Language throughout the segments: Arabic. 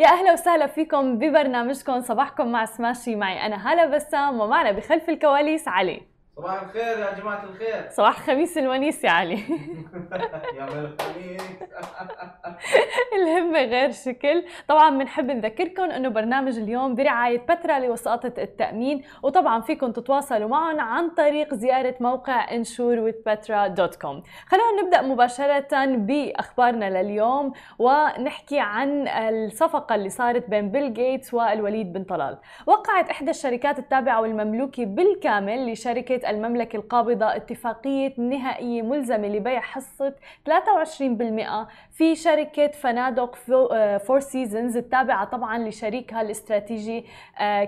يا أهلا وسهلا فيكم ببرنامجكم صباحكم مع سماشي معي أنا هلا بسام ومعنا بخلف الكواليس علي. صباح الخير يا جماعة الخير. صباح خميس الونيس يا علي. يا الخميس. الهمة غير شكل. طبعا بنحب نذكركم إنه برنامج اليوم برعاية بترا لوساطة التأمين. وطبعا فيكم تتواصلوا معهم عن طريق زيارة موقع insurewithpetra.com خلونا نبدأ مباشرة بأخبارنا لليوم ونحكي عن الصفقة اللي صارت بين بيل جيتس والوليد بن طلال. وقعت إحدى الشركات التابعة والمملوكة بالكامل لشركة المملكة القابضة اتفاقية نهائية ملزمة لبيع حصة 23% في شركة فنادق Four Seasons التابعة طبعا لشريكها الاستراتيجي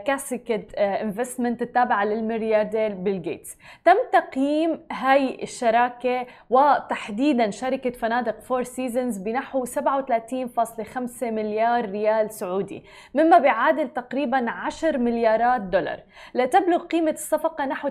Cascade Investment التابعة للملياردير بيل جيتس تم تقييم هاي الشراكة وتحديدا شركة فنادق Four Seasons بنحو 37.5 مليار ريال سعودي مما بيعادل تقريبا 10 مليارات دولار. لتبلغ قيمة الصفقة نحو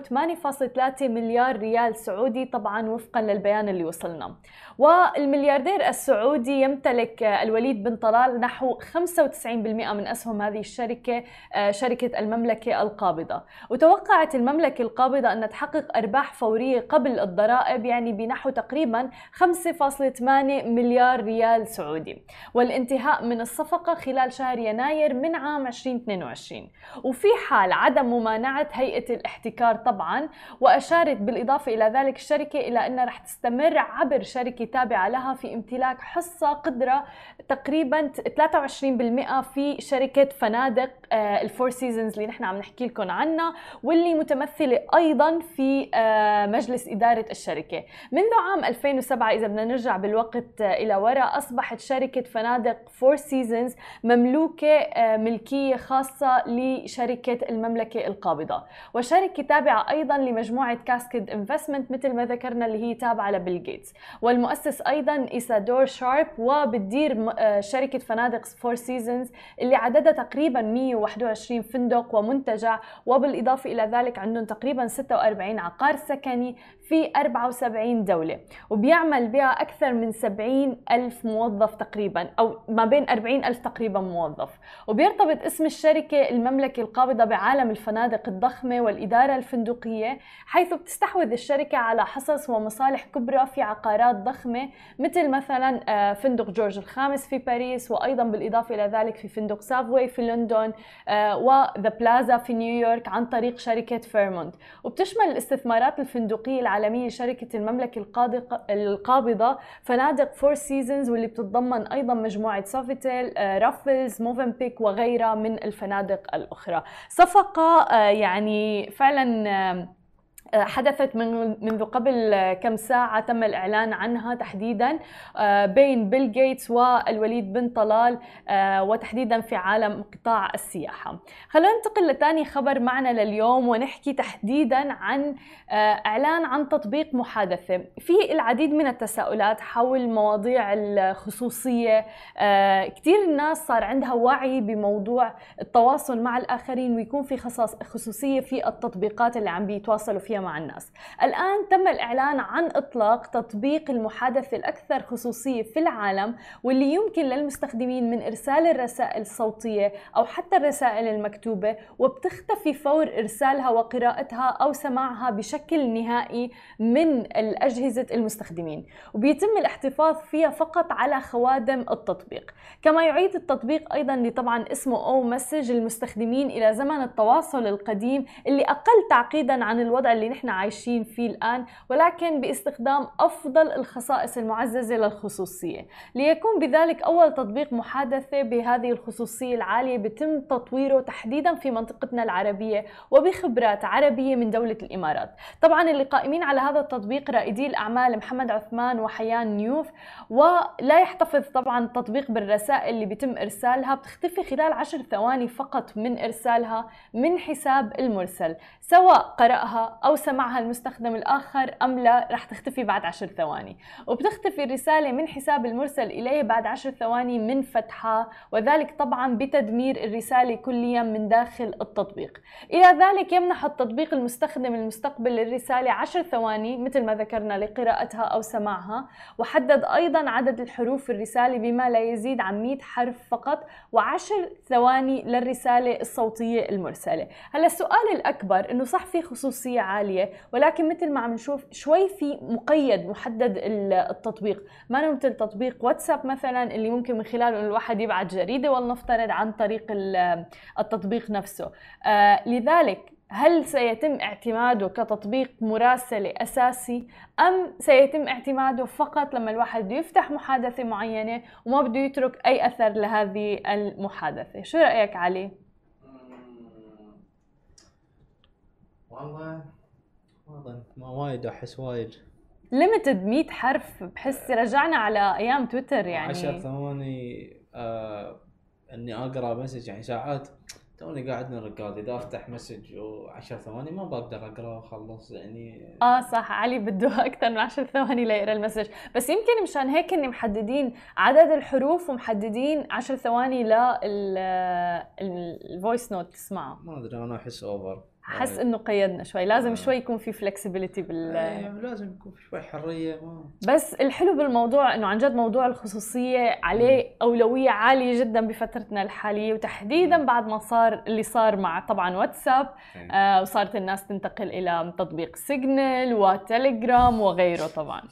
8.3 مليار ريال سعودي طبعا وفقا للبيان اللي وصلنا. والملياردير السعودي يمتلك الوليد بن طلال نحو 95% من أسهم هذه الشركة شركة المملكة القابضة. وتوقعت المملكة القابضة أن تحقق أرباح فورية قبل الضرائب يعني بنحو تقريبا 5.8 مليار ريال سعودي. والانتهاء من الصفقة خلال شهر يناير من عام 2022 وفي حال عدم ممانعة هيئة الاحتكار طبعا وأشارت بالإضافة إلى ذلك الشركة إلى أنها رح تستمر عبر شركة تابعة لها في امتلاك حصة قدرة تقريبا 23% في شركة فنادق ال Four Seasons اللي نحن عم نحكي لكم عنها واللي متمثلة أيضا في مجلس إدارة الشركة. منذ عام 2007 إذا بدنا نرجع بالوقت إلى وراء أصبحت شركة فنادق Four Seasons مملوكة ملكية خاصة لشركة المملكة القابضة. وشركة تابعة أيضا لمجموعة Cascade Investment مثل ما ذكرنا اللي هي تابعة لبيل جيتس. والمؤسس أيضا إيسادور شارب وبتدير شركة فنادق Four Seasons اللي عددها تقريبا 121 فندق ومنتجع وبالإضافة إلى ذلك عندهم تقريبا 46 عقار سكني. في 74 دولة وبيعمل بها أكثر من 70 ألف موظف تقريبا أو ما بين 40 ألف تقريبا موظف. وبيرتبط اسم الشركة المملكة القابضة بعالم الفنادق الضخمة والإدارة الفندقية حيث بتستحوذ الشركة على حصص ومصالح كبرى في عقارات ضخمة مثل مثلا فندق جورج الخامس في باريس وأيضا بالإضافة إلى ذلك في فندق سافوي في لندن و The Plaza في نيويورك عن طريق شركة Fairmont. وبتشمل الاستثمارات الفندقية العالمية شركة المملكة القابضة فنادق Four Seasons واللي بتتضمن أيضا مجموعة Sofitel Raffles Mövenpick وغيرها من الفنادق الأخرى. صفقة يعني فعلا حدثت من منذ قبل كم ساعة تم الإعلان عنها تحديدا بين بيل جيتس والوليد بن طلال وتحديدا في عالم قطاع السياحة. خلونا ننتقل لثاني خبر معنا لليوم ونحكي تحديدا عن إعلان عن تطبيق محادثة. في العديد من التساؤلات حول مواضيع الخصوصية كثير الناس صار عندها وعي بموضوع التواصل مع الآخرين ويكون في خصوصية في التطبيقات اللي عم بيتواصلوا فيها. مع الناس. الآن تم الإعلان عن إطلاق تطبيق المحادثة الأكثر خصوصية في العالم واللي يمكن للمستخدمين من إرسال الرسائل الصوتية أو حتى الرسائل المكتوبة وبتختفي فور إرسالها وقراءتها أو سماعها بشكل نهائي من الأجهزة المستخدمين. وبيتم الاحتفاظ فيها فقط على خوادم التطبيق. كما يعيد التطبيق أيضا لطبعا اسمه أو message المستخدمين إلى زمن التواصل القديم اللي أقل تعقيدا عن الوضع اللي نحن عايشين فيه الآن ولكن باستخدام أفضل الخصائص المعززة للخصوصية. ليكون بذلك أول تطبيق محادثة بهذه الخصوصية العالية بتم تطويره تحديدا في منطقتنا العربية وبخبرات عربية من دولة الإمارات. طبعا اللي قائمين على هذا التطبيق رائدي الأعمال محمد عثمان وحيان نيوف ولا يحتفظ طبعا التطبيق بالرسائل اللي بيتم إرسالها بتختفي خلال عشر ثواني فقط من إرسالها من حساب المرسل سواء قرأها أو سمعها المستخدم الآخر أم لا رح تختفي بعد عشر ثواني. وبتختفي الرسالة من حساب المرسل إليه بعد عشر ثواني من فتحها وذلك طبعا بتدمير الرسالة كليا من داخل التطبيق. إلى ذلك يمنح التطبيق المستخدم المستقبل للرسالة عشر ثواني مثل ما ذكرنا لقراءتها أو سماعها. وحدد أيضا عدد الحروف في الرسالة بما لا يزيد عن 100 حرف فقط وعشر ثواني للرسالة الصوتية المرسلة. هلا السؤال الأكبر إنه صح في خصوصية ولكن مثل ما عم نشوف شوي في مقيد محدد التطبيق. ما مثل تطبيق واتساب مثلا اللي ممكن من خلاله الواحد يبعث جريدة ولنفترض عن طريق التطبيق نفسه. آه لذلك هل سيتم اعتماده كتطبيق مراسلة أساسي؟ أم سيتم اعتماده فقط لما الواحد يفتح محادثة معينة وما بده يترك أي أثر لهذه المحادثة؟ شو رأيك علي؟ والله ما وايد أحس وايد. limited 100 حرف بحس رجعنا على أيام تويتر يعني. 10 ثواني آه إني أقرأ message يعني ساعات توني قاعد من الركاد إذا أفتح message و10 ثواني ما بقدر أقرأ وأخلص يعني. آه صح علي بده أكثر من 10 ثواني ليقرا ال message. بس يمكن مشان هيك إني محددين عدد الحروف ومحددين 10 ثواني لل voice note تسمعه. ما أدري أنا أحس over حس إنه قيدنا شوي لازم آه. شوي يكون في flexibility بال أيوة لازم يكون في شوي حرية ما. بس الحلو بالموضوع إنه عن جد موضوع الخصوصية عليه أولوية عالية جدا بفترتنا الحالية وتحديدا بعد ما صار اللي صار مع طبعا واتساب آه وصارت الناس تنتقل إلى تطبيق Signal وتليجرام وغيره طبعا.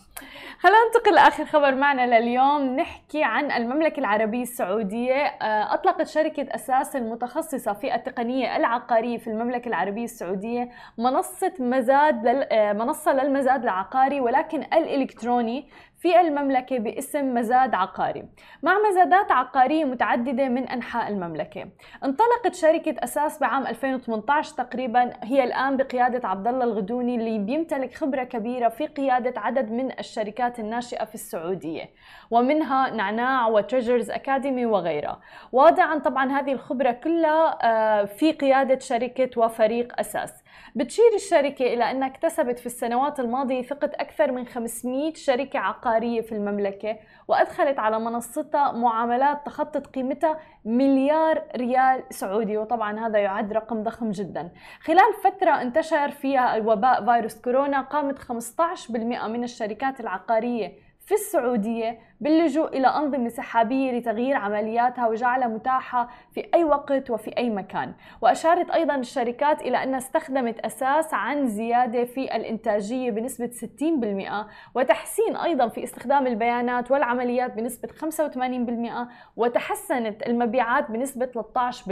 خلينا ننتقل لآخر خبر معنا لليوم. نحكي عن المملكة العربية السعودية آه أطلقت شركة أساس المتخصصة في التقنية العقارية في المملكة العربية العربية السعودية منصة مزاد لل... آه، منصة للمزاد العقاري ولكن الإلكتروني. في المملكة باسم مزاد عقاري. مع مزادات عقارية متعددة من أنحاء المملكة. انطلقت شركة أساس بعام 2018 تقريبا هي الآن بقيادة عبد الله الغدوني اللي بيمتلك خبرة كبيرة في قيادة عدد من الشركات الناشئة في السعودية ومنها نعناع وتريجرز أكاديمي وغيرها. واضعا طبعا هذه الخبرة كلها آه، في قيادة شركة وفريق أساس. بتشير الشركة إلى أنها اكتسبت في السنوات الماضية ثقة أكثر من 500 شركة عقارية في المملكة وأدخلت على منصتها معاملات تخطط قيمتها مليار ريال سعودي وطبعا هذا يعد رقم ضخم جدا. خلال فترة انتشر فيها الوباء فيروس كورونا قامت 15% من الشركات العقارية في السعودية باللجوء إلى أنظمة سحابية لتغيير عملياتها وجعلها متاحة في أي وقت وفي أي مكان. وأشارت أيضا الشركات إلى أنها استخدمت أساس عن زيادة في الإنتاجية بنسبة 60% وتحسين أيضا في استخدام البيانات والعمليات بنسبة 85% وتحسنت المبيعات بنسبة 13%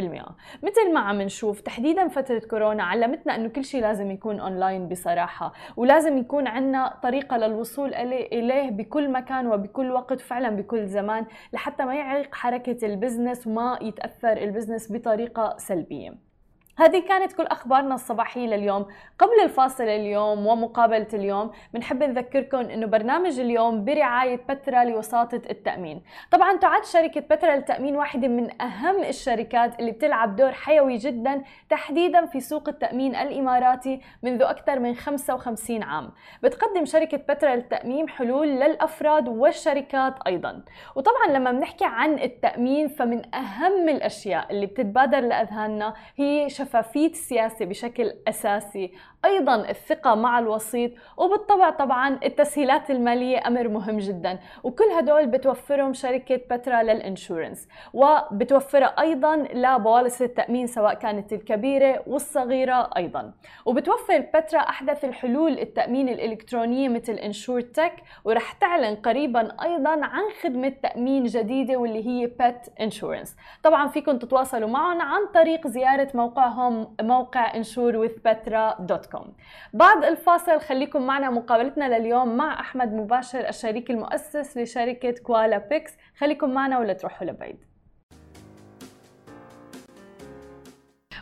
مثل ما عم نشوف تحديدا فترة كورونا علمتنا أنه كل شيء لازم يكون أونلاين بصراحة ولازم يكون عندنا طريقة للوصول إليه بكل مكان وبكل وقت موجود فعلا بكل زمان لحتى ما يعيق حركة ال business وما يتأثر ال business بطريقة سلبية. هذه كانت كل أخبارنا الصباحية لليوم. قبل الفاصل اليوم ومقابلة اليوم بنحب نذكركم إنه برنامج اليوم برعاية بترا لوساطة التأمين. طبعا تعد شركة بترا للتأمين واحدة من أهم الشركات اللي بتلعب دور حيوي جدا تحديدا في سوق التأمين الإماراتي منذ أكثر من 55 عام. بتقدم شركة بترا للتأمين حلول للأفراد والشركات أيضا. وطبعا لما بنحكي عن التأمين فمن أهم الأشياء اللي بتتبادر لأذهاننا هي شفافية السياسة بشكل أساسي. أيضا الثقة مع الوسيط وبالطبع طبعا التسهيلات المالية أمر مهم جدا. وكل هدول بتوفرهم شركة بترا للإنشورنس وبتوفرها أيضا لبوالص التأمين سواء كانت الكبيرة والصغيرة أيضا. وبتوفر بترا أحدث الحلول التأمين الإلكترونية مثل إنشور تك ورح تعلن قريبا أيضا عن خدمة تأمين جديدة واللي هي pet insurance طبعا فيكم تتواصلوا معهم عن طريق زيارة موقعهم موقع insurewithpetra.com بعد الفاصل خليكم معنا مقابلتنا لليوم مع أحمد مباشر الشريك المؤسس لشركة Koala Picks خليكم معنا ولا تروحوا لبعيد.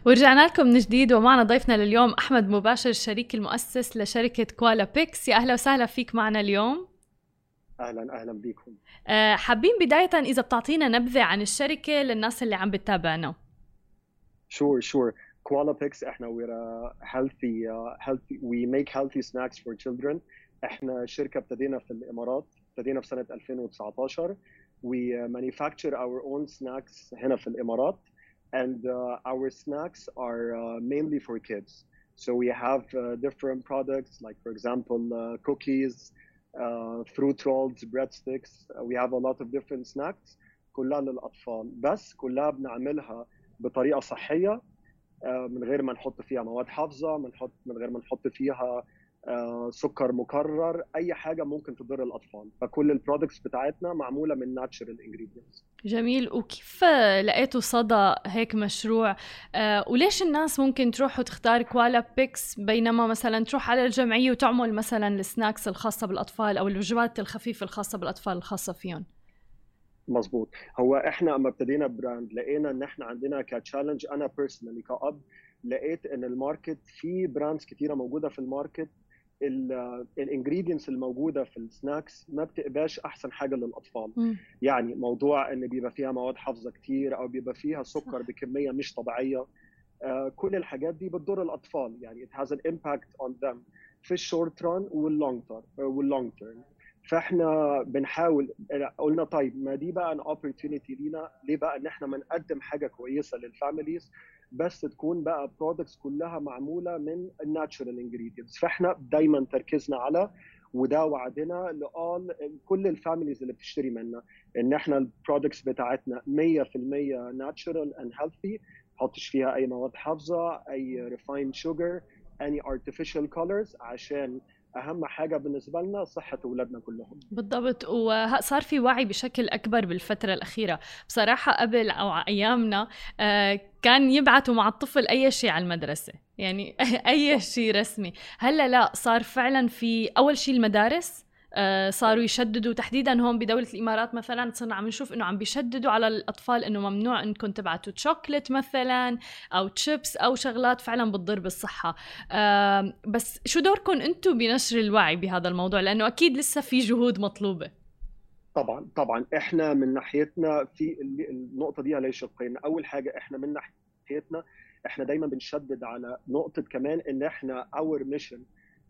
ورجعنا لكم من جديد ومعنا ضيفنا لليوم أحمد مباشر الشريك المؤسس لشركة Koala Picks يا أهلا وسهلا فيك معنا اليوم. أهلا أهلا بكم. أه حابين بداية إذا بتعطينا نبذة عن الشركة للناس اللي عم بتتابعنا. شور شور Qualapix احنا we're a healthy uh, healthy we make healthy snacks for children احنا شركه ابتدينا في الامارات ابتدينا في سنه 2019 we uh, manufacture our own snacks هنا في الامارات and uh, our snacks are uh, mainly for kids so we have uh, different products like for example uh, cookies uh, fruit rolls breadsticks uh, we have a lot of different snacks كلها للاطفال بس كلها بنعملها بطريقه صحيه آه، من غير ما نحط فيها مواد حافظة من نحط من غير ما نحط فيها آه، سكر مكرر أي حاجة ممكن تضر الأطفال. فكل ال products بتاعتنا معمولة من natural ingredients جميل. وكيف لقيتوا صدى هيك مشروع؟ آه وليش الناس ممكن تروح وتختار Koala Picks بينما مثلا تروح على الجمعية وتعمل مثلا ال snacks الخاصة بالأطفال أو الوجبات الخفيفة الخاصة بالأطفال الخاصة فيهم؟ مظبوط. هو إحنا اما ابتدينا brand لقينا ان إحنا عندنا ك challenge أنا personally كأب لقيت إن ال market في brands كتيرة موجودة في ال market ال ingredients الموجودة في ال snacks ما بتبقاش أحسن حاجة للأطفال. مم. يعني موضوع إن بيبقى فيها مواد حافظة كتير أو بيبقى فيها سكر صح. بكمية مش طبيعية. آه، كل الحاجات دي بتضر الأطفال. يعني it has an impact on them في ال short run وال long term وال long term فاحنا بنحاول قلنا طيب ما دي بقى ان opportunity لينا ليه بقى إن إحنا ما نقدم حاجة كويسة لل families بس تكون بقى products كلها معمولة من ال natural ingredients فاحنا دايما تركيزنا على وده وعدنا لآل كل ال families اللي بتشتري منا إن إحنا ال products بتاعتنا 100% natural and healthy نحطش فيها أي مواد حافظة أي refined sugar any artificial colors عشان أهم حاجة بالنسبة لنا صحة أولادنا كلهم. بالضبط وصار في وعي بشكل أكبر بالفترة الأخيرة. بصراحة قبل أو أيامنا آه، كان يبعتوا مع الطفل أي شيء على المدرسة. يعني أي شيء رسمي. هلأ لا صار فعلا في أول شيء المدارس صاروا يشددوا. تحديدا هون بدولة الإمارات مثلا صرنا عم نشوف إنه عم بيشددوا على الأطفال إنه ممنوع إنكم تبعتوا شوكلت مثلا أو تشيبس أو شغلات فعلا بتضر بالصحة. آم، بس شو دوركم أنتم بنشر الوعي بهذا الموضوع؟ لأنه أكيد لسه في جهود مطلوبة. طبعا طبعا. إحنا من ناحيتنا في ال- النقطة دي على شقين أول حاجة إحنا من ناحيتنا إحنا دايما بنشدد على نقطة كمان إن إحنا our mission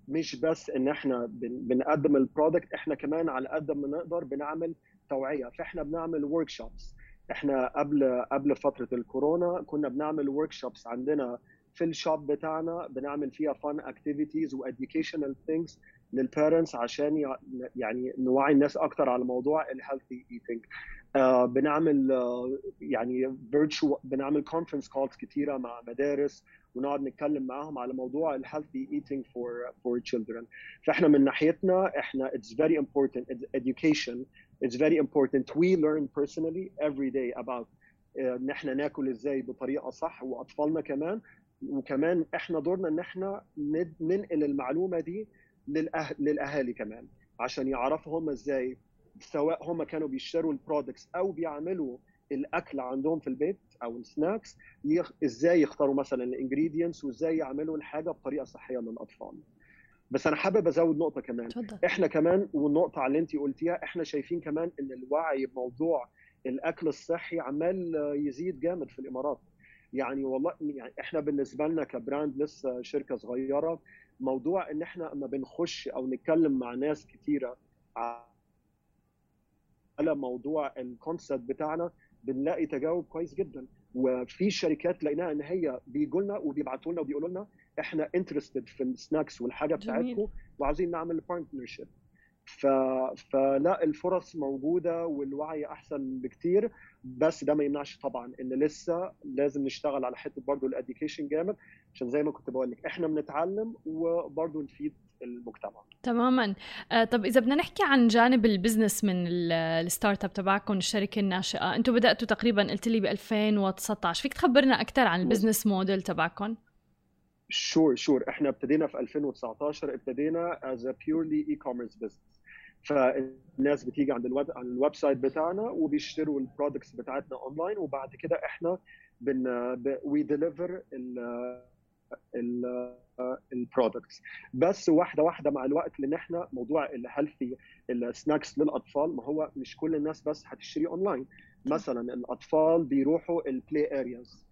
مش بس إن إحنا بن- بنقدم ال product إحنا كمان على قد ما نقدر بنعمل توعية. فإحنا بنعمل workshops إحنا قبل قبل فترة الكورونا كنا بنعمل workshops عندنا في ال shop بتاعنا بنعمل فيها fun activities و educational things لل parents عشان يع- يعني نوعي الناس أكتر على موضوع ال healthy eating آه بنعمل آه يعني virtual بنعمل conference calls كتيرة مع مدارس ونقعد نتكلم معاهم على موضوع ال healthy eating for for children. فإحنا من ناحيتنا إحنا very important it's education very important. We learn personally every day about آه، إن إحنا ناكل إزاي بطريقة صح وأطفالنا كمان. وكمان إحنا دورنا إن إحنا ننقل المعلومة دي للأه... للأهالي كمان عشان يعرفوا هم إزاي سواء هم كانوا بيشتروا ال products أو بيعملوا الأكل عندهم في البيت أو ال snacks يخ... إزاي يختاروا مثلا ال ingredients وإزاي يعملوا الحاجة بطريقة صحية للأطفال. بس أنا حابب أزود نقطة كمان. تفضل إحنا كمان والنقطة على اللي انت قلتيها إحنا شايفين كمان إن الوعي بموضوع الأكل الصحي عمال يزيد جامد في الإمارات. يعني والله يعني إحنا بالنسبة لنا كبراند لسه شركة صغيرة موضوع إن إحنا أما بنخش أو نتكلم مع ناس كتيرة على موضوع الكونسبت بتاعنا بنلاقي تجاوب كويس جدا وفي شركات لقيناها إن هي بيجوا لنا وبيبعتوا لنا وبيقولوا لنا إحنا interested في ال snacks والحاجة. بتاعتكم وعاوزين نعمل partnership ف... فلا الفرص موجودة والوعي أحسن بكتير بس ده ما يمنعش طبعا إن لسه لازم نشتغل على حتة برضه ال education جامد عشان زي ما كنت بقول لك إحنا بنتعلم وبرضه نفيد المجتمع. تماما. آه طب إذا بدنا نحكي عن جانب ال business من ال- الـ startup تبعكم الشركة الناشئة أنتم بدأتوا تقريبا قلت لي ب 2019 فيك تخبرنا أكثر عن ال business model تبعكم؟ sure sure إحنا ابتدينا في 2019 ابتدينا as a purely e-commerce business. فالناس بتيجي عند الويب عند ال website بتاعنا وبيشتروا ال products بتاعتنا اونلاين وبعد كده إحنا بن we deliver ال products بس واحدة واحدة مع الوقت لأن إحنا موضوع ال healthy ال snacks للأطفال ما هو مش كل الناس بس هتشتري اونلاين مثلا الأطفال بيروحوا ال play areas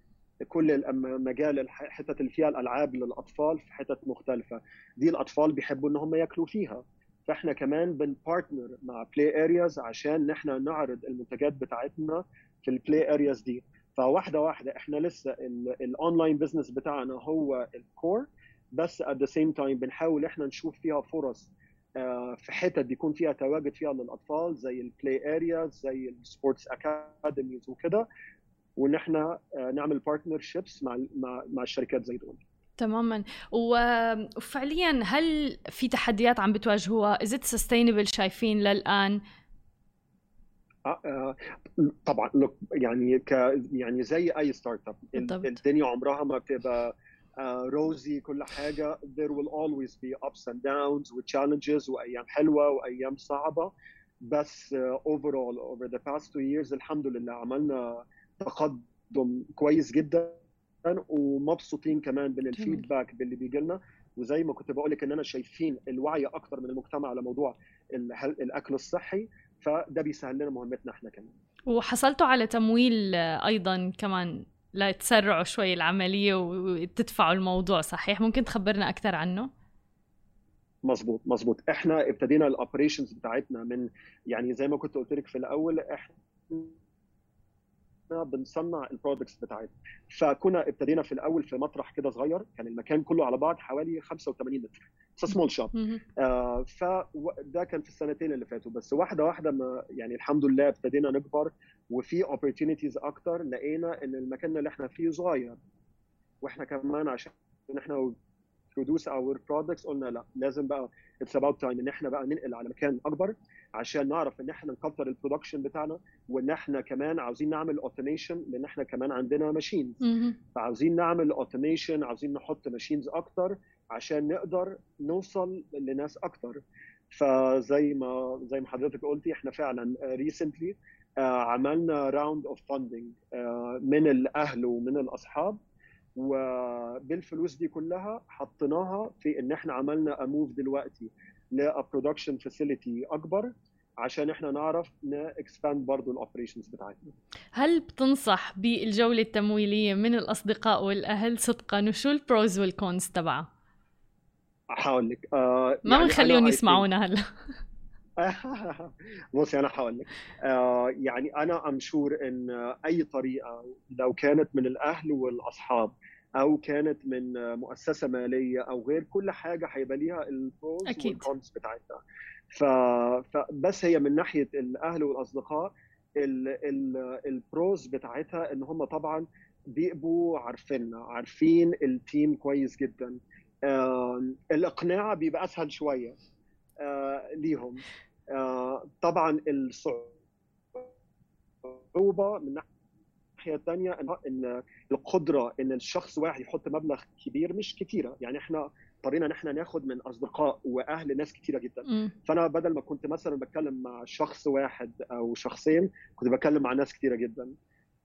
كل مجال الح- حتت اللي فيها الألعاب للأطفال في حتت مختلفة. دي الأطفال بيحبوا إن هم يأكلوا فيها. فاحنا كمان بن partner مع play areas عشان نحن نعرض المنتجات بتاعتنا في ال play areas دي. فواحدة واحدة إحنا لسه ال online business بتاعنا هو ال core بس at the same time بنحاول إحنا نشوف فيها فرص آه، في حتت بيكون فيها تواجد فيها للأطفال زي ال play areas زي ال sports academies وكده وان إحنا آه، نعمل partnerships مع مع مع الشركات زي دول. تماما. وفعليا هل في تحديات عم بتواجهوها؟ Is it sustainable شايفين للآن؟ آه، آه، طبعا. Look، يعني ك يعني زي أي startup. الدنيا عمرها ما بتبقى rosy كل حاجة. There will always be ups and downs و challenges وأيام حلوة وأيام صعبة. بس overall over the past two years الحمد لله عملنا تقدم كويس جدا. ومبسوطين كمان من الفيدباك باللي بيجي لنا. وزي ما كنت بقول لك اننا شايفين الوعي أكتر من المجتمع على موضوع ال- الأكل الصحي فده بيسهل لنا مهمتنا إحنا كمان. وحصلتوا على تمويل أيضا كمان لتسرعوا شوي العملية وتدفعوا الموضوع صحيح؟ ممكن تخبرنا أكثر عنه؟ مظبوط مظبوط. إحنا ابتدينا ال operations بتاعتنا من يعني زي ما كنت قلت لك في الأول إحنا بنصنع ال products بتاعتنا. فكنا ابتدينا في الأول في مطرح كده صغير كان المكان كله على بعض حوالي 85 متر. small shop. آه فده كان في السنتين اللي فاتوا. بس واحدة واحدة ما يعني الحمد لله ابتدينا نكبر وفي opportunities أكتر لقينا إن المكان اللي إحنا فيه صغير. وإحنا كمان عشان إحنا بن produce our products قلنا لا لازم بقى it's about time إن إحنا بقى ننقل على مكان أكبر عشان نعرف إن إحنا نكتر ال production بتاعنا وإن إحنا كمان عاوزين نعمل automation لإن إحنا كمان عندنا machines. فعاوزين نعمل automation عاوزين نحط machines أكتر عشان نقدر نوصل لناس أكتر فزي ما زي ما حضرتك قلتي إحنا فعلا recently عملنا round of funding من الأهل ومن الأصحاب وبالفلوس دي كلها حطيناها في إن إحنا عملنا a move دلوقتي ل production facility أكبر عشان إحنا نعرف ن expand برضه ال operations بتاعتنا هل بتنصح بالجولة التمويلية من الأصدقاء والأهل صدقا وشو ال pros وال cons تبعها؟ هحاول لك آه ما يعني بنخليهم think- يسمعونا هلا بصي أنا هقول لك آه يعني أنا I'm sure إن أي طريقة لو كانت من الأهل والأصحاب أو كانت من مؤسسة مالية أو غير كل حاجة هيبقى ليها ال pros أكيد. وال cons بتاعتها. ف... فبس هي من ناحية الأهل والأصدقاء ال... ال... ال pros بتاعتها إن هم طبعا بيبقوا عارفيننا عارفين ال team كويس جدا. آه الإقناع بيبقى أسهل شوية آه ليهم. آه طبعا الصعوبة من الناحيه الثانية إن إن القدرة إن الشخص واحد يحط مبلغ كبير مش كتيرة. يعني إحنا اضطرينا إن إحنا ناخد من أصدقاء وأهل ناس كتيرة جدا. مم. فأنا بدل ما كنت مثلا بتكلم مع شخص واحد أو شخصين كنت بتكلم مع ناس كتيرة جدا.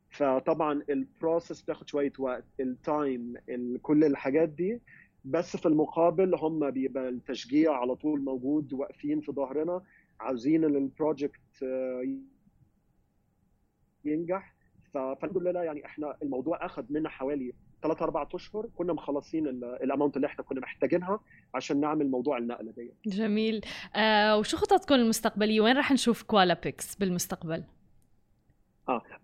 فطبعا ال process بتاخد شوية وقت ال time ال- كل الحاجات دي. بس في المقابل هم بيبقى التشجيع على طول موجود واقفين في ظهرنا عاوزين ان ال project آه، ينجح. فالحمد لله يعني إحنا الموضوع أخذ منا حوالي ثلاث أربع أشهر كنا مخلصين ال amount اللي إحنا كنا محتاجينها عشان نعمل موضوع النقلة دي جميل آه وشو خططكم المستقبلية؟ وين رح نشوف كوالا بيكس بالمستقبل؟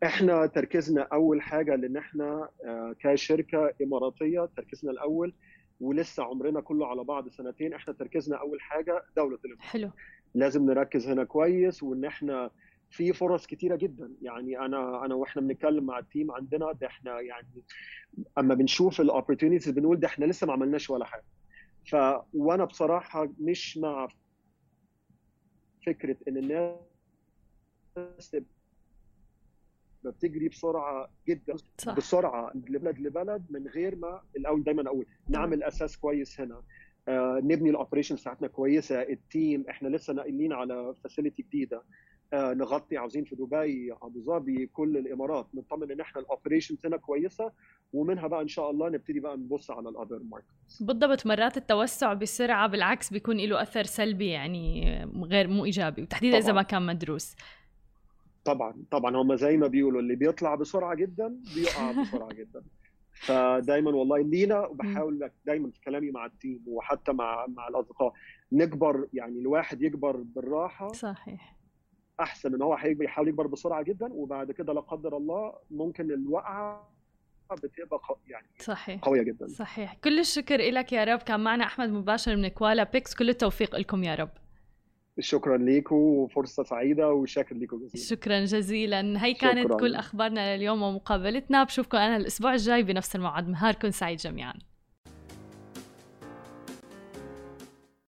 إحنا تركيزنا أول حاجة لأن إحنا آه، كشركة إماراتية تركيزنا الأول ولسه عمرنا كله على بعض سنتين إحنا تركيزنا أول حاجة دولة الإمارات حلو لازم نركز هنا كويس وإن إحنا في فرص كتيرة جدا. يعني أنا أنا وإحنا بنتكلم مع ال team عندنا ده إحنا يعني أما بنشوف ال opportunities بنقول ده إحنا لسه ما عملناش ولا حاجة. ف وأنا بصراحة مش مع فكرة إن الناس بتجري بسرعة جدا صح. بسرعة لبلد لبلد من غير ما الأول دايما أقول. نعمل أساس كويس هنا. آه نبني ال operation بتاعتنا كويسة. ال team إحنا لسه ناقلين على facility جديدة. نغطي عاوزين في دبي أبو ظبي كل الإمارات. نطمن إن إحنا ال operation هنا كويسة ومنها بقى إن شاء الله نبتدي بقى نبص على ال other market بالضبط مرات التوسع بسرعة بالعكس بيكون له أثر سلبي يعني غير مو إيجابي وتحديدا طبعاً. ما كان مدروس. طبعا طبعا. هم زي ما بيقولوا اللي بيطلع بسرعة جدا بيقع بسرعة جدا. فدايما والله لينا وبحاول دايما في كلامي مع ال team وحتى مع مع الأصدقاء. نكبر يعني الواحد يكبر بالراحة. صحيح. أحسن من هو هيكبر يحاول يكبر بسرعة جدا وبعد كده لا قدر الله ممكن الوقعة بتبقى يعني صحيح. قوية جدا. صحيح. كل الشكر لك يا رب. كان معنا أحمد مباشر من كوالا بيكس. كل التوفيق لكم يا رب. شكرا ليكم وفرصة سعيدة وشاكر ليكم جزيلا. شكرا جزيلا. هي كانت شكراً. كل أخبارنا لليوم ومقابلتنا. بشوفكم أنا الأسبوع الجاي بنفس الموعد. نهاركم سعيد جميعا.